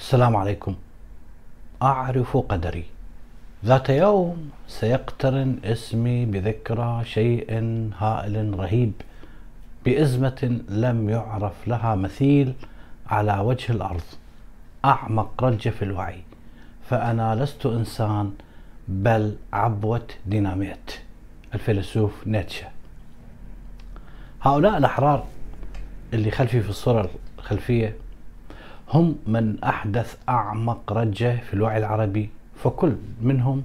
السلام عليكم. أعرف قدري. ذات يوم سيقترن اسمي بذكرى شيء هائل رهيب بأزمة لم يعرف لها مثيل على وجه الأرض أعمق رجة في الوعي. فأنا لست إنسان بل عبوة ديناميت. الفيلسوف نيتشه. هؤلاء الأحرار اللي خلفي في الصورة الخلفية هم من أحدث أعمق رجة في الوعي العربي. فكل منهم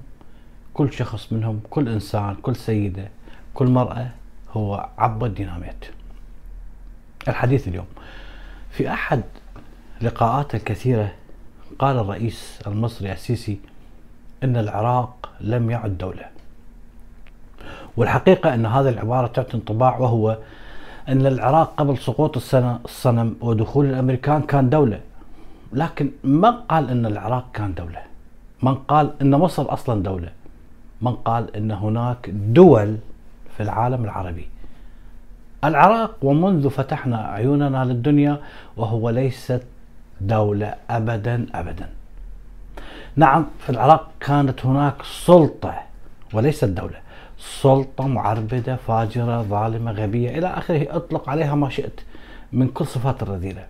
كل شخص منهم كل إنسان كل سيدة كل مرأة هو عبد ديناميت الحديث اليوم. في أحد لقاءاته الكثيرة قال الرئيس المصري السيسي أن العراق لم يعد دولة. والحقيقة أن هذه العبارة تعطي انطباع وهو أن العراق قبل سقوط الصنم ودخول الأمريكان كان دولة. لكن من قال إن العراق كان دولة؟ من قال إن مصر أصلا دولة؟ من قال إن هناك دول في العالم العربي. العراق ومنذ فتحنا عيوننا للدنيا وهو ليست دولة أبدا أبدا. نعم في العراق كانت هناك سلطة وليست دولة. سلطة معربدة فاجرة ظالمة غبية إلى آخره أطلق عليها ما شئت من كل صفات الرذيلة.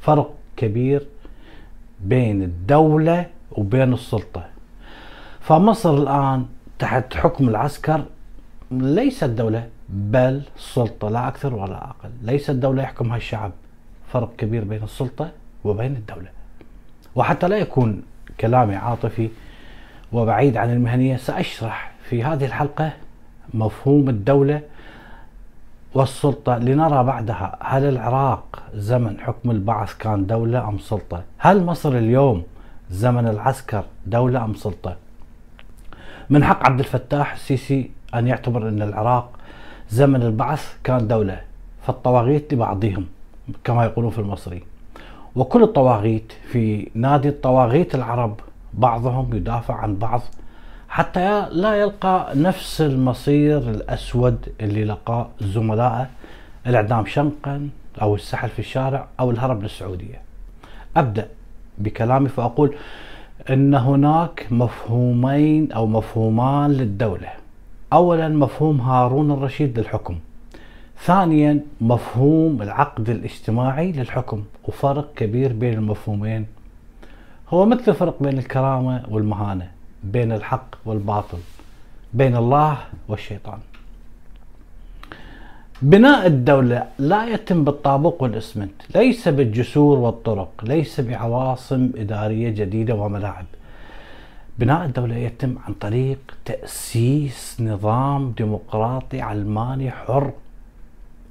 فرق كبير بين الدولة وبين السلطة. فمصر الآن تحت حكم العسكر ليست دولة بل سلطة لا أكثر ولا أقل. ليست دولة يحكمها الشعب. فرق كبير بين السلطة وبين الدولة. وحتى لا يكون كلامي عاطفي وبعيد عن المهنية سأشرح في هذه الحلقة مفهوم الدولة والسلطة لنرى بعدها هل العراق زمن حكم البعث كان دولة أم سلطة؟ هل مصر اليوم زمن العسكر دولة أم سلطة؟ من حق عبد الفتاح السيسي أن يعتبر أن العراق زمن البعث كان دولة فالطواغيت لبعضهم كما يقولون في المصري. وكل الطواغيت في نادي الطواغيت العرب بعضهم يدافع عن بعض حتى لا يلقى نفس المصير الأسود اللي لقاه زملائه الإعدام شنقا أو السحل في الشارع أو الهرب للسعودية. أبدأ بكلامي فأقول أن هناك مفهومين أو مفهومان للدولة. أولا مفهوم هارون الرشيد للحكم. ثانيا مفهوم العقد الاجتماعي للحكم وفرق كبير بين المفهومين. هو مثل الفرق بين الكرامة والمهانة. بين الحق والباطل بين الله والشيطان. بناء الدولة لا يتم بالطابق والإسمنت ليس بالجسور والطرق ليس بعواصم إدارية جديدة وملاعب. بناء الدولة يتم عن طريق تأسيس نظام ديمقراطي علماني حر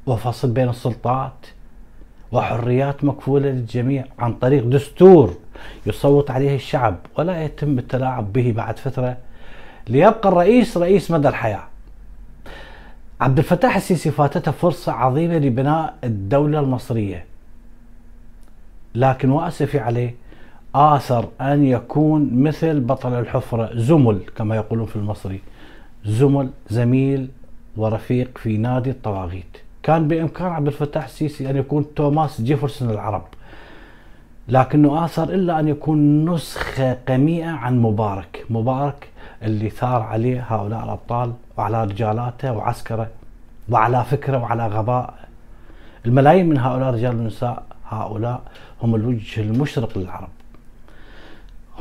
وفصل بين السلطات وحريات مكفولة للجميع عن طريق دستور يصوت عليه الشعب ولا يتم التلاعب به بعد فترة ليبقى الرئيس رئيس مدى الحياة. عبد الفتاح السيسي فاتته فرصة عظيمة لبناء الدولة المصرية. لكن وأسفي عليه آثر أن يكون مثل بطل الحفرة زمل كما يقولون في المصري. زمل زميل ورفيق في نادي الطواغيت. كان بإمكان عبد الفتاح السيسي أن يكون توماس جيفرسون العرب. لكنه آثر إلا أن يكون نسخة قميئة عن مبارك. مبارك اللي ثار عليه هؤلاء الأبطال وعلى رجالاته وعسكره وعلى فكره وعلى غباء. الملايين من هؤلاء الرجال والنساء هؤلاء هم الوجه المشرق للعرب.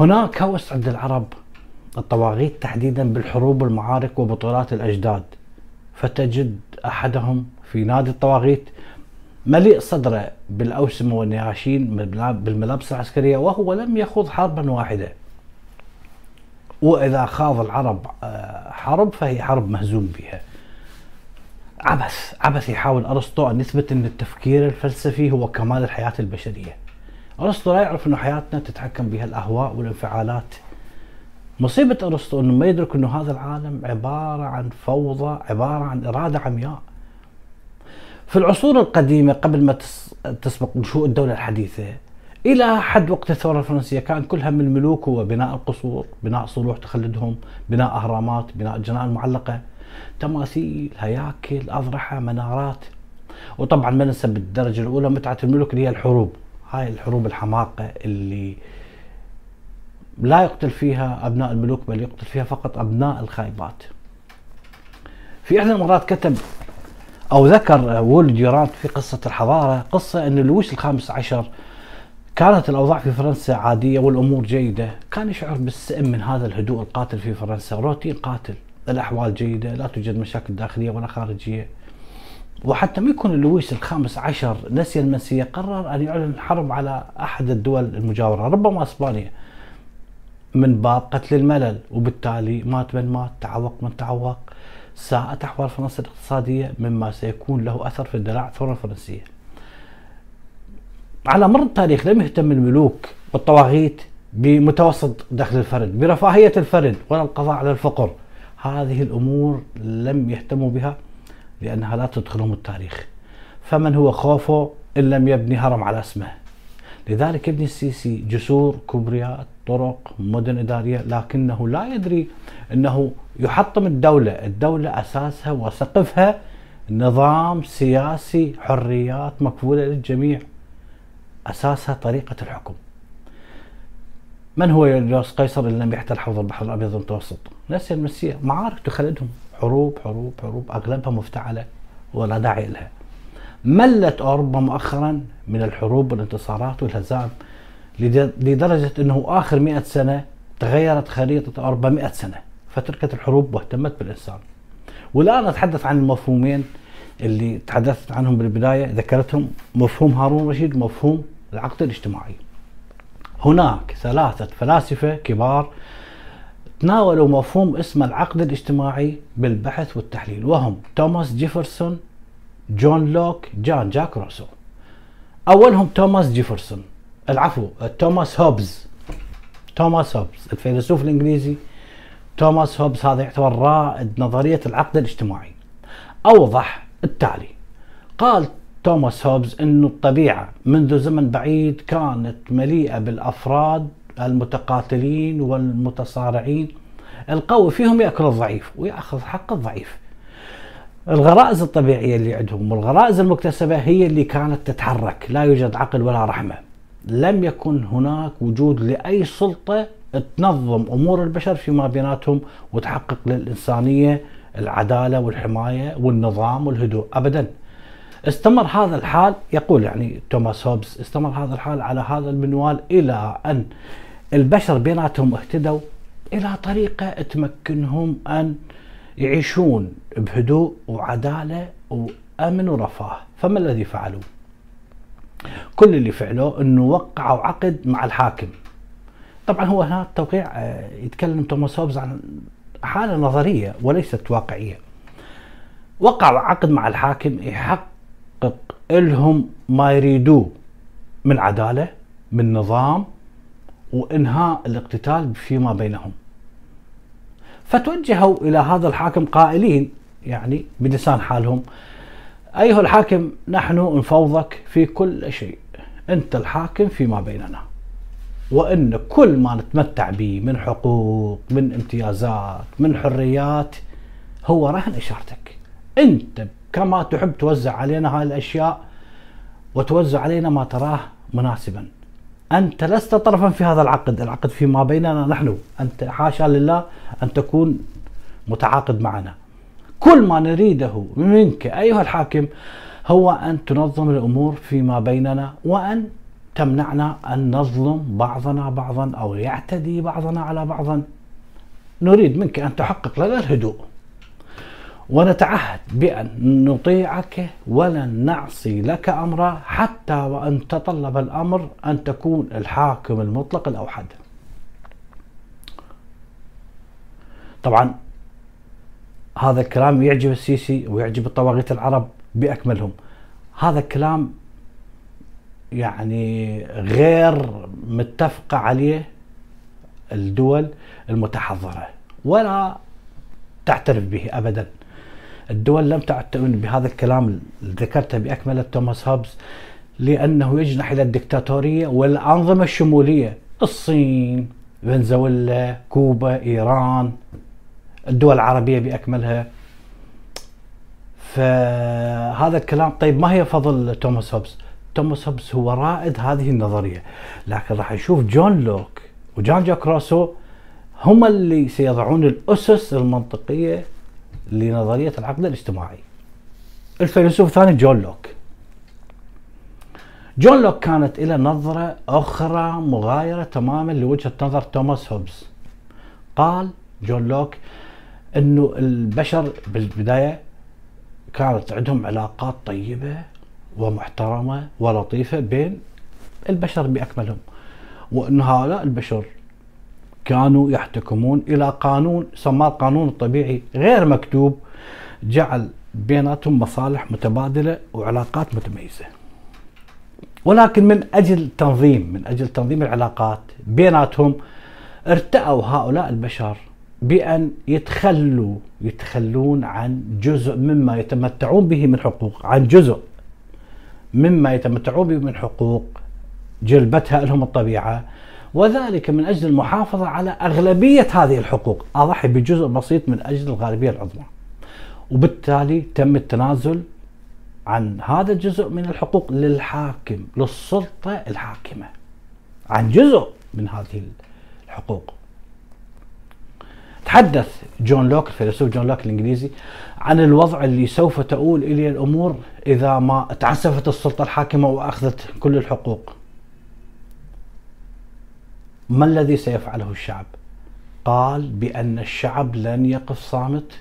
هناك هوس عند العرب الطواغيت تحديدا بالحروب والمعارك وبطولات الأجداد. فتجد أحدهم في نادي الطواغيت مليء صدره بالأوسمة والنياشين بالملابس العسكرية وهو لم يخوض حربا واحدة. وإذا خاض العرب آه، حرب فهي حرب مهزوم بها. عبث عبث يحاول أرسطو أن يثبت أن التفكير الفلسفي هو كمال الحياة البشرية. أرسطو لا يعرف أن حياتنا تتحكم بها الأهواء والانفعالات. مصيبة أرسطو أنه ما يدرك أنه هذا العالم عبارة عن فوضى عبارة عن إرادة عمياء. في العصور القديمة قبل ما تسبق نشوء الدولة الحديثة إلى حد وقت الثورة الفرنسية كان كل هم الملوك هو بناء القصور بناء صلوح تخلدهم بناء أهرامات بناء الجنائن المعلقة تماثيل هياكل أضرحة منارات. وطبعا ما ننسى بالدرجة الأولى متعة الملوك اللي هي الحروب. هاي الحروب الحماقة اللي لا يقتل فيها أبناء الملوك بل يقتل فيها فقط أبناء الخايبات. في إحدى المرات كتب أو ذكر وول ديورانت في قصة الحضارة قصة أن لويس الخامس عشر كانت الأوضاع في فرنسا عادية والأمور جيدة. كان يشعر بالسئم من هذا الهدوء القاتل في فرنسا. روتين قاتل الأحوال جيدة لا توجد مشاكل داخلية ولا خارجية. وحتى ما يكون لويس الخامس عشر نسي المنسية قرر أن يعلن الحرب على أحد الدول المجاورة ربما إسبانيا. من باب قتل الملل وبالتالي مات من مات تعوق من تعوق. ساءت أحوال فرنسا الاقتصادية مما سيكون له أثر في اندلاع الثورة الفرنسية. على مر التاريخ لم يهتم الملوك والطواغيت بمتوسط دخل الفرد برفاهية الفرد ولا القضاء على الفقر. هذه الأمور لم يهتموا بها لأنها لا تدخلهم التاريخ. فمن هو خوفه إن لم يبني هرم على اسمه؟ لذلك يبني السيسي جسور كبريات طرق مدن إدارية لكنه لا يدري أنه يحطم الدولة. الدولة أساسها وسقفها نظام سياسي حريات مكفولة للجميع. أساسها طريقة الحكم. من هو يوليوس قيصر إن لم يحتل حوض البحر الأبيض المتوسط؟ نسي المسيح. معارك تخلدهم. حروب حروب حروب. أغلبها مفتعلة ولا داعي لها ملت أوروبا مؤخرا من الحروب والانتصارات والهزائم لدرجة أنه آخر مئة سنة تغيرت خريطة أوروبا مئة سنة فتركت الحروب واهتمت بالإنسان. والآن أتحدث عن المفهومين اللي تحدثت عنهم بالبداية ذكرتهم مفهوم هارون رشيد ومفهوم العقد الاجتماعي. هناك ثلاثة فلاسفة كبار تناولوا مفهوم اسمه العقد الاجتماعي بالبحث والتحليل وهم توماس جيفرسون جون لوك جان جاك روسو أولهم توماس جيفرسون. العفو توماس هوبز. توماس هوبز الفيلسوف الإنجليزي. توماس هوبز هذا يعتبر رائد نظرية العقد الاجتماعي. أوضح التالي. قال توماس هوبز أن الطبيعة منذ زمن بعيد كانت مليئة بالأفراد المتقاتلين والمتصارعين. القوي فيهم يأكل الضعيف ويأخذ حق الضعيف. الغرائز الطبيعية اللي عندهم والغرائز المكتسبة هي اللي كانت تتحرك لا يوجد عقل ولا رحمة. لم يكن هناك وجود لأي سلطة تنظم أمور البشر فيما بيناتهم وتحقق للإنسانية العدالة والحماية والنظام والهدوء. أبدا. استمر هذا الحال يقول يعني توماس هوبز استمر هذا الحال على هذا المنوال إلى أن البشر بيناتهم اهتدوا إلى طريقة تمكنهم أن يعيشون بهدوء وعدالة وأمن ورفاه. فما الذي فعلوا؟ كل اللي فعلوه أنه وقعوا عقد مع الحاكم. طبعا هو هنا التوقيع آه، يتكلم توماس هوبز عن حالة نظرية وليست واقعية. وقع عقد مع الحاكم يحقق لهم ما يريدوه من عدالة من نظام وإنهاء الاقتتال فيما بينهم. فتوجهوا إلى هذا الحاكم قائلين يعني بلسان حالهم أيها الحاكم نحن نفوضك في كل شيء أنت الحاكم فيما بيننا وإن كل ما نتمتع به من حقوق من امتيازات من حريات هو رهن إشارتك. أنت كما تحب توزع علينا هاي الأشياء وتوزع علينا ما تراه مناسبا. أنت لست طرفا في هذا العقد. العقد فيما بيننا نحن. أنت حاشا لله أن تكون متعاقد معنا. كل ما نريده منك أيها الحاكم هو أن تنظم الأمور فيما بيننا وأن تمنعنا أن نظلم بعضنا بعضا أو يعتدي بعضنا على بعض نريد منك أن تحقق لنا الهدوء. ونتعهد بأن نطيعك ولن نعصي لك أمرا حتى وأن تطلب الأمر أن تكون الحاكم المطلق الأوحد. طبعا هذا الكلام يعجب السيسي ويعجب الطواغيت العرب بأكملهم. هذا الكلام يعني غير متفقة عليه الدول المتحضرة ولا تعترف به أبدا. الدول لم تعترف بهذا الكلام اللي ذكرته بأكمله توماس هوبز لأنه يجنح إلى الدكتاتورية والأنظمة الشمولية الصين فنزويلا كوبا إيران الدول العربية بأكملها. فهذا الكلام طيب ما هي فضل توماس هوبز توماس هوبز هو رائد هذه النظرية لكن راح نشوف جون لوك وجان جاك روسو هم اللي سيضعون الأسس المنطقية لنظرية العقد الاجتماعي. الفيلسوف الثاني جون لوك. جون لوك كانت له نظرة أخرى مغايرة تماما لوجهة نظر توماس هوبز. قال جون لوك أنه البشر بالبداية كانت عندهم علاقات طيبة ومحترمة ولطيفة بين البشر بأكملهم وأن هؤلاء البشر كانوا يحتكمون إلى قانون سماه القانون الطبيعي غير مكتوب جعل بيناتهم مصالح متبادلة وعلاقات متميزة. ولكن من أجل تنظيم من أجل تنظيم العلاقات بيناتهم ارتأوا هؤلاء البشر بأن يتخلوا يتخلون عن جزء مما يتمتعون به من حقوق عن جزء مما يتمتعون به من حقوق جلبتها لهم الطبيعة. وذلك من أجل المحافظة على أغلبية هذه الحقوق. أضحي بجزء بسيط من أجل الغالبية العظمى. وبالتالي تم التنازل عن هذا الجزء من الحقوق للحاكم للسلطة الحاكمة. عن جزء من هذه الحقوق. تحدث جون لوك الفيلسوف جون لوك الإنجليزي عن الوضع اللي سوف تؤول إليه الأمور إذا ما تعسفت السلطة الحاكمة وأخذت كل الحقوق. ما الذي سيفعله الشعب؟ قال بأن الشعب لن يقف صامت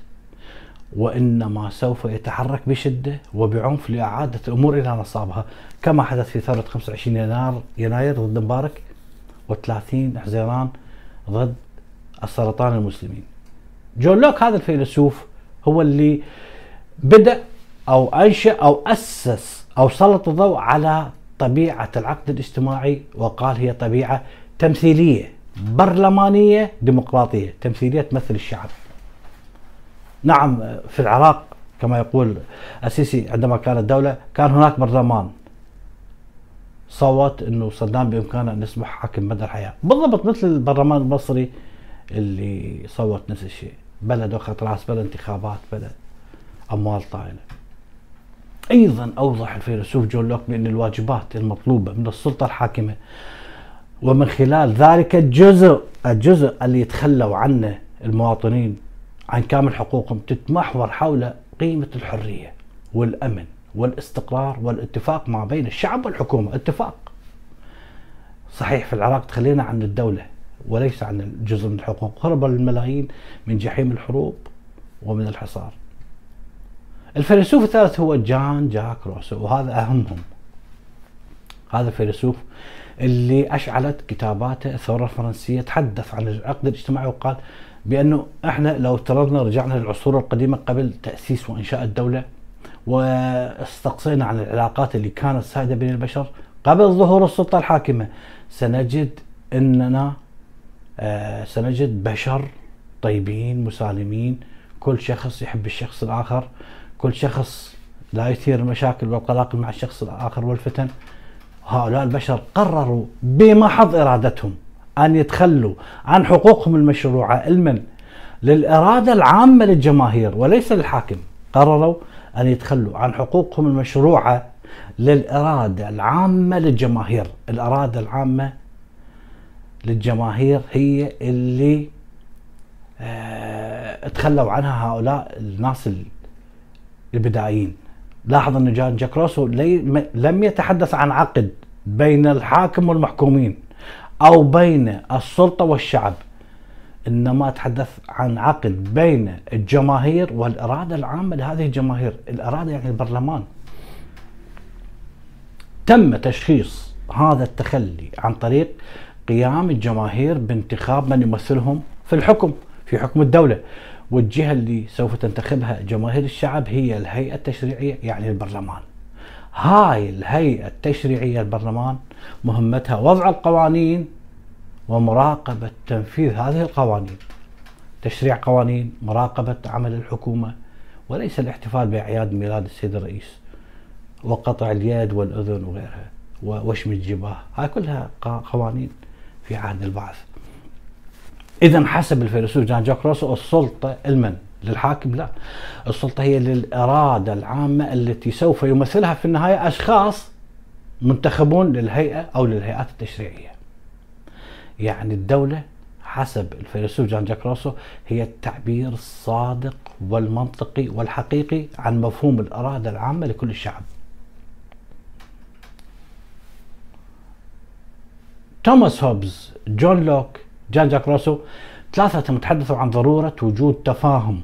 وإنما سوف يتحرك بشدة وبعنف لإعادة الأمور إلى نصابها كما حدث في ثورة 25 يناير يناير ضد مبارك و30 حزيران ضد السرطان المسلمين. جون لوك هذا الفيلسوف هو اللي بدأ أو أنشأ أو أسس أو سلط الضوء على طبيعة العقد الاجتماعي وقال هي طبيعة تمثيلية برلمانية ديمقراطية تمثيلية تمثل الشعب. نعم في العراق كما يقول السيسي عندما كانت دولة كان هناك برلمان. صوت إنه صدام بإمكانه أن يصبح حاكم مدى الحياة، بالضبط مثل البرلمان المصري اللي صوت نفس الشيء، بلد اخذت راس بلد انتخابات بلد أموال طائله. أيضا أوضح الفيلسوف جون لوك بان الواجبات المطلوبة من السلطة الحاكمة ومن خلال ذلك الجزء الجزء اللي يتخلوا عنه المواطنين عن كامل حقوقهم تتمحور حول قيمة الحرية والأمن والاستقرار والاتفاق ما بين الشعب والحكومة. اتفاق. صحيح في العراق تخلينا عن الدولة وليس عن الجزء من الحقوق. هرب الملايين من جحيم الحروب ومن الحصار. الفيلسوف الثالث هو جان جاك روسو وهذا أهمهم. هذا الفيلسوف اللي أشعلت كتاباته الثورة الفرنسية تحدث عن العقد الاجتماعي وقال بأنه إحنا لو افترضنا رجعنا للعصور القديمة قبل تأسيس وإنشاء الدولة واستقصينا عن العلاقات اللي كانت سائدة بين البشر قبل ظهور السلطة الحاكمة سنجد إننا آه سنجد بشر طيبين مسالمين. كل شخص يحب الشخص الآخر كل شخص لا يثير المشاكل والقلاقل مع الشخص الآخر والفتن. هؤلاء البشر قرروا بمحض إرادتهم أن يتخلوا عن حقوقهم المشروعة علما. للإرادة العامة للجماهير وليس للحاكم قرروا أن يتخلوا عن حقوقهم المشروعة للإرادة العامة للجماهير. الإرادة العامة للجماهير هي اللي آه تخلوا عنها هؤلاء الناس البدائيين. لاحظ أن جان جاك روسو لم يتحدث عن عقد بين الحاكم والمحكومين أو بين السلطة والشعب إنما أتحدث عن عقد بين الجماهير والإرادة العامة لهذه الجماهير. الإرادة يعني البرلمان. تم تشخيص هذا التخلي عن طريق قيام الجماهير بانتخاب من يمثلهم في الحكم في حكم الدولة. والجهة اللي سوف تنتخبها جماهير الشعب هي الهيئة التشريعية يعني البرلمان. هاي الهيئة التشريعية البرلمان مهمتها وضع القوانين ومراقبة تنفيذ هذه القوانين. تشريع قوانين مراقبة عمل الحكومة وليس الاحتفال بأعياد ميلاد السيد الرئيس وقطع اليد والأذن وغيرها وشم الجباه. هاي كلها قوانين في عهد البعث. إذا حسب الفيلسوف جان جاك روسو السلطة المن للحاكم لا. السلطة هي للإرادة العامة التي سوف يمثلها في النهاية أشخاص منتخبون للهيئة أو للهيئات التشريعية. يعني الدولة حسب الفيلسوف جان جاك روسو هي التعبير الصادق والمنطقي والحقيقي عن مفهوم الإرادة العامة لكل الشعب. توماس هوبز جون لوك جان جاك روسو ثلاثة تحدثوا عن ضرورة وجود تفاهم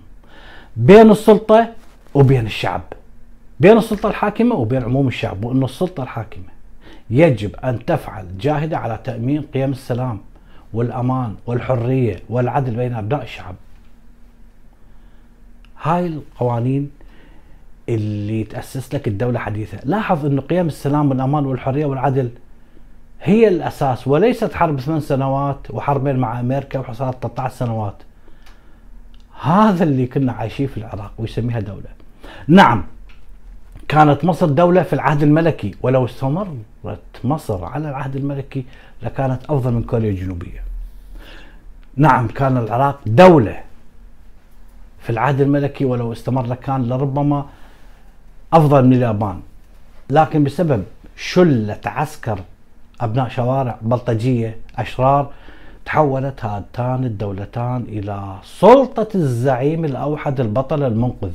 بين السلطة وبين الشعب. بين السلطة الحاكمة وبين عموم الشعب وأن السلطة الحاكمة يجب أن تفعل جاهدة على تأمين قيم السلام والأمان والحرية والعدل بين أبناء الشعب. هاي القوانين اللي تأسس لك الدولة حديثة. لاحظ أن قيم السلام والأمان والحرية والعدل هي الأساس وليست حرب ثمان سنوات وحربين مع أمريكا وحصلت 13 سنوات. هذا اللي كنا عايشين في العراق ويسميها دولة. نعم كانت مصر دولة في العهد الملكي ولو استمرت مصر على العهد الملكي لكانت أفضل من كوريا الجنوبية. نعم كان العراق دولة في العهد الملكي ولو استمر لكان لربما أفضل من اليابان. لكن بسبب شلة عسكر أبناء شوارع بلطجية أشرار تحولت هاتان الدولتان إلى سلطة الزعيم الأوحد البطل المنقذ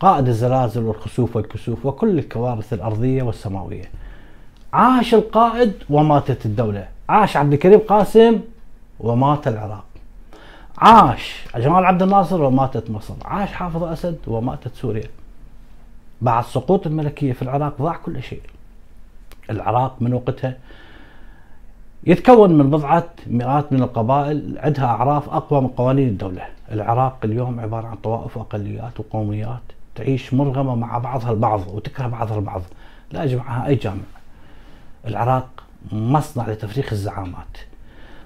قائد الزلازل والخسوف والكسوف وكل الكوارث الأرضية والسماوية. عاش القائد وماتت الدولة. عاش عبد الكريم قاسم ومات العراق. عاش جمال عبد الناصر وماتت مصر. عاش حافظ أسد وماتت سوريا. بعد سقوط الملكية في العراق ضاع كل شيء. العراق من وقتها يتكون من بضعة مئات من القبائل عندها أعراف أقوى من قوانين الدولة. العراق اليوم عبارة عن طوائف وأقليات وقوميات تعيش مرغمة مع بعضها البعض وتكره بعضها البعض. لا يجمعها أي جامع. العراق مصنع لتفريخ الزعامات.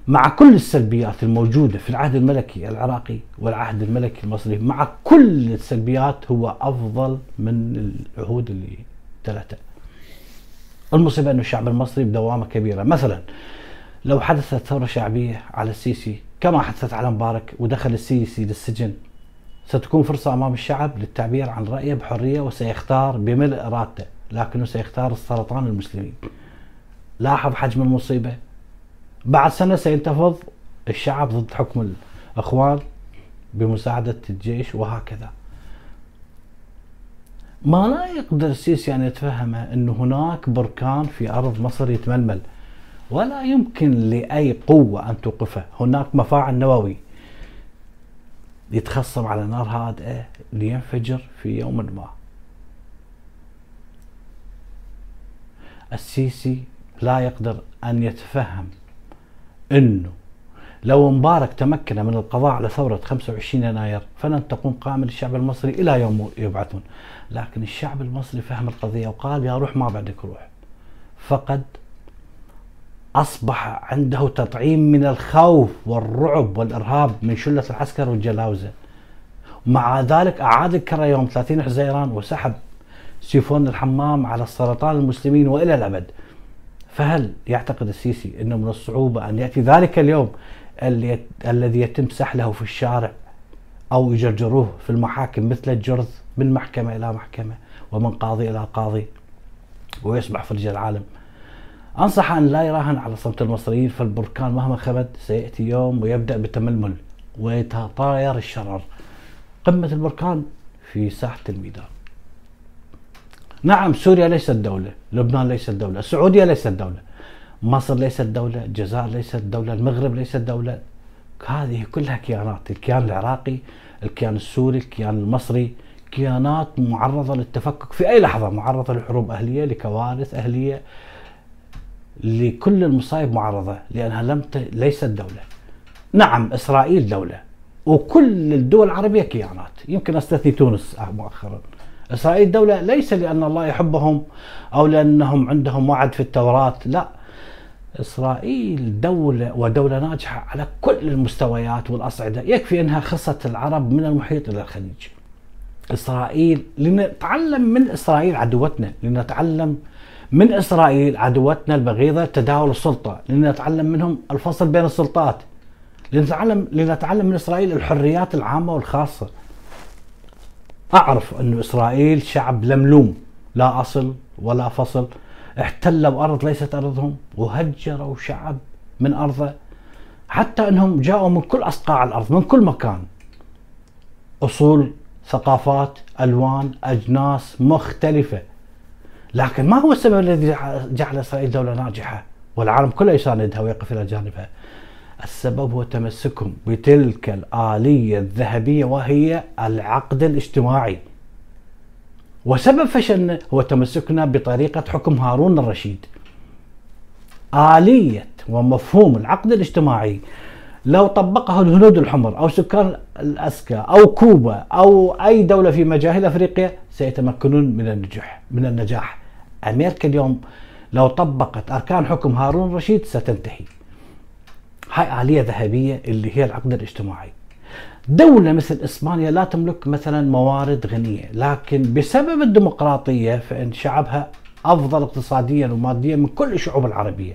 مع كل السلبيات الموجودة في العهد الملكي العراقي والعهد الملكي المصري مع كل السلبيات هو أفضل من العهود اللي تلتها. المصيبة أن الشعب المصري بدوامة كبيرة. مثلا لو حدثت ثورة شعبية على السيسي كما حدثت على مبارك ودخل السيسي للسجن ستكون فرصة أمام الشعب للتعبير عن رأيه بحرية وسيختار بملء إرادته لكنه سيختار السرطان المسلمين. لاحظ حجم المصيبة؟ بعد سنة سينتفض الشعب ضد حكم الأخوان بمساعدة الجيش وهكذا. ما لا يقدر السيسي أن يتفهم أن هناك بركان في أرض مصر يتململ. ولا يمكن لأي قوة أن توقفه. هناك مفاعل نووي يتخصم على نار هادئة لينفجر في يوم ما. السيسي لا يقدر أن يتفهم أنه لو مبارك تمكن من القضاء على ثورة 25 يناير فلن تقوم قائمة للشعب المصري إلى يوم يبعثون. لكن الشعب المصري فهم القضية وقال يا روح ما بعدك روح. فقد أصبح عنده تطعيم من الخوف والرعب والإرهاب من شلة العسكر والجلاوزة. مع ذلك أعاد الكرة يوم 30 حزيران وسحب سيفون الحمام على السرطان المسلمين وإلى الأبد. فهل يعتقد السيسي أنه من الصعوبة أن يأتي ذلك اليوم الذي يتم سحله في الشارع أو يجرجروه في المحاكم مثل الجرذ من محكمة إلى محكمة ومن قاضي إلى قاضي ويصبح فرج العالم؟ أنصح أن لا يراهن على صمت المصريين فالبركان مهما خبت سيأتي يوم ويبدأ بتململ ويتطاير الشرر. قمة البركان في ساحة الميدان. نعم سوريا ليست دولة لبنان ليست دولة السعودية ليست دولة مصر ليست دولة الجزائر ليست دولة المغرب ليست دولة. هذه كلها كيانات الكيان العراقي الكيان السوري الكيان المصري كيانات معرضة للتفكك في أي لحظة معرضة لحروب أهلية لكوارث أهلية. لكل المصايب معرضة لأنها لم ت... ليست دولة. نعم إسرائيل دولة وكل الدول العربية كيانات. يمكن أستثني تونس مؤخرا. إسرائيل دولة ليس لأن الله يحبهم أو لأنهم عندهم وعد في التوراة لا. إسرائيل دولة ودولة ناجحة على كل المستويات والأصعدة. يكفي أنها خصت العرب من المحيط إلى الخليج. إسرائيل لنتعلم من إسرائيل عدوتنا لنتعلم من إسرائيل عدوتنا البغيضة تداول السلطة لنتعلم منهم الفصل بين السلطات لنتعلم لنتعلم من إسرائيل الحريات العامة والخاصة. أعرف أن إسرائيل شعب لملوم لا أصل ولا فصل. احتلوا أرض ليست أرضهم وهجروا شعب من أرضه. حتى أنهم جاءوا من كل أصقاع الأرض من كل مكان. أصول ثقافات ألوان أجناس مختلفة. لكن ما هو السبب الذي جعل إسرائيل دولة ناجحة؟ والعالم كله يساندها ويقف إلى جانبها. السبب هو تمسكهم بتلك الآلية الذهبية وهي العقد الاجتماعي. وسبب فشلنا هو تمسكنا بطريقة حكم هارون الرشيد. آلية ومفهوم العقد الاجتماعي لو طبقه الهنود الحمر أو سكان الاسكا أو كوبا أو أي دولة في مجاهل أفريقيا سيتمكنون من النجاح من النجاح. أمريكا اليوم لو طبقت أركان حكم هارون الرشيد ستنتهي. هاي آلية ذهبية اللي هي العقد الاجتماعي. دولة مثل إسبانيا لا تملك مثلا موارد غنية لكن بسبب الديمقراطية فإن شعبها أفضل اقتصاديا وماديا من كل الشعوب العربية.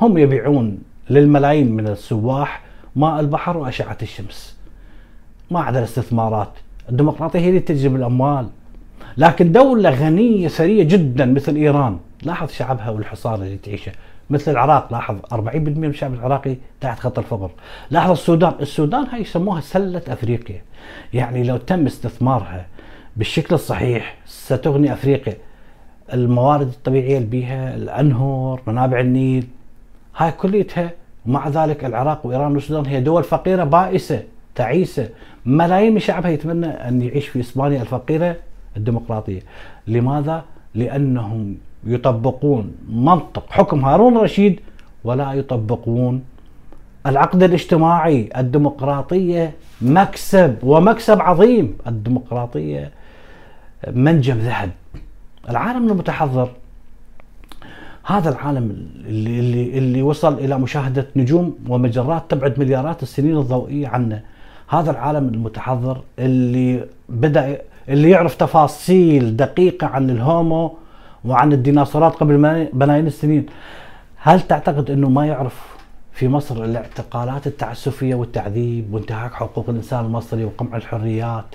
هم يبيعون للملايين من السواح ماء البحر وأشعة الشمس. ما عدا الاستثمارات. الديمقراطية هي اللي تجذب الأموال. لكن دولة غنية ثرية جدا مثل إيران. لاحظ شعبها والحصار اللي تعيشه. مثل العراق لاحظ 40% من الشعب العراقي تحت خط الفقر. لاحظ السودان. السودان هاي يسموها سلة أفريقيا. يعني لو تم استثمارها بالشكل الصحيح ستغني أفريقيا. الموارد الطبيعية اللي بيها الأنهر منابع النيل. هاي كليتها. ومع ذلك العراق وإيران والسودان هي دول فقيرة بائسة تعيسة. ملايين من شعبها يتمنى أن يعيش في إسبانيا الفقيرة. الديمقراطية. لماذا؟ لأنهم يطبقون منطق حكم هارون الرشيد ولا يطبقون العقد الاجتماعي الديمقراطية مكسب ومكسب عظيم. الديمقراطية منجم ذهب. العالم المتحضر هذا العالم اللي, اللي, اللي وصل إلى مشاهدة نجوم ومجرات تبعد مليارات السنين الضوئية عنا هذا العالم المتحضر اللي بدأ اللي يعرف تفاصيل دقيقة عن الهومو وعن الديناصورات قبل ملايين السنين. هل تعتقد إنه ما يعرف في مصر الاعتقالات التعسفية والتعذيب وانتهاك حقوق الإنسان المصري وقمع الحريات؟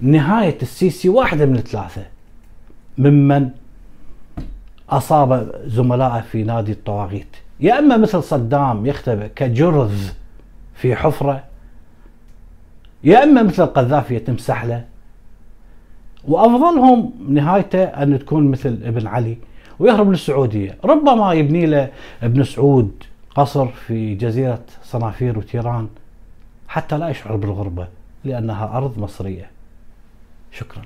نهاية السيسي واحدة من الثلاثة. ممن أصاب زملائه في نادي الطواغيت. يا إما مثل صدام يختبئ كجرذ في حفرة يا إما مثل القذافي يتم سحله وأفضلهم نهايته أن تكون مثل ابن علي ويهرب للسعودية، ربما يبني له ابن سعود قصر في جزيرة صنافير وتيران حتى لا يشعر بالغربة لأنها أرض مصرية. شكرا.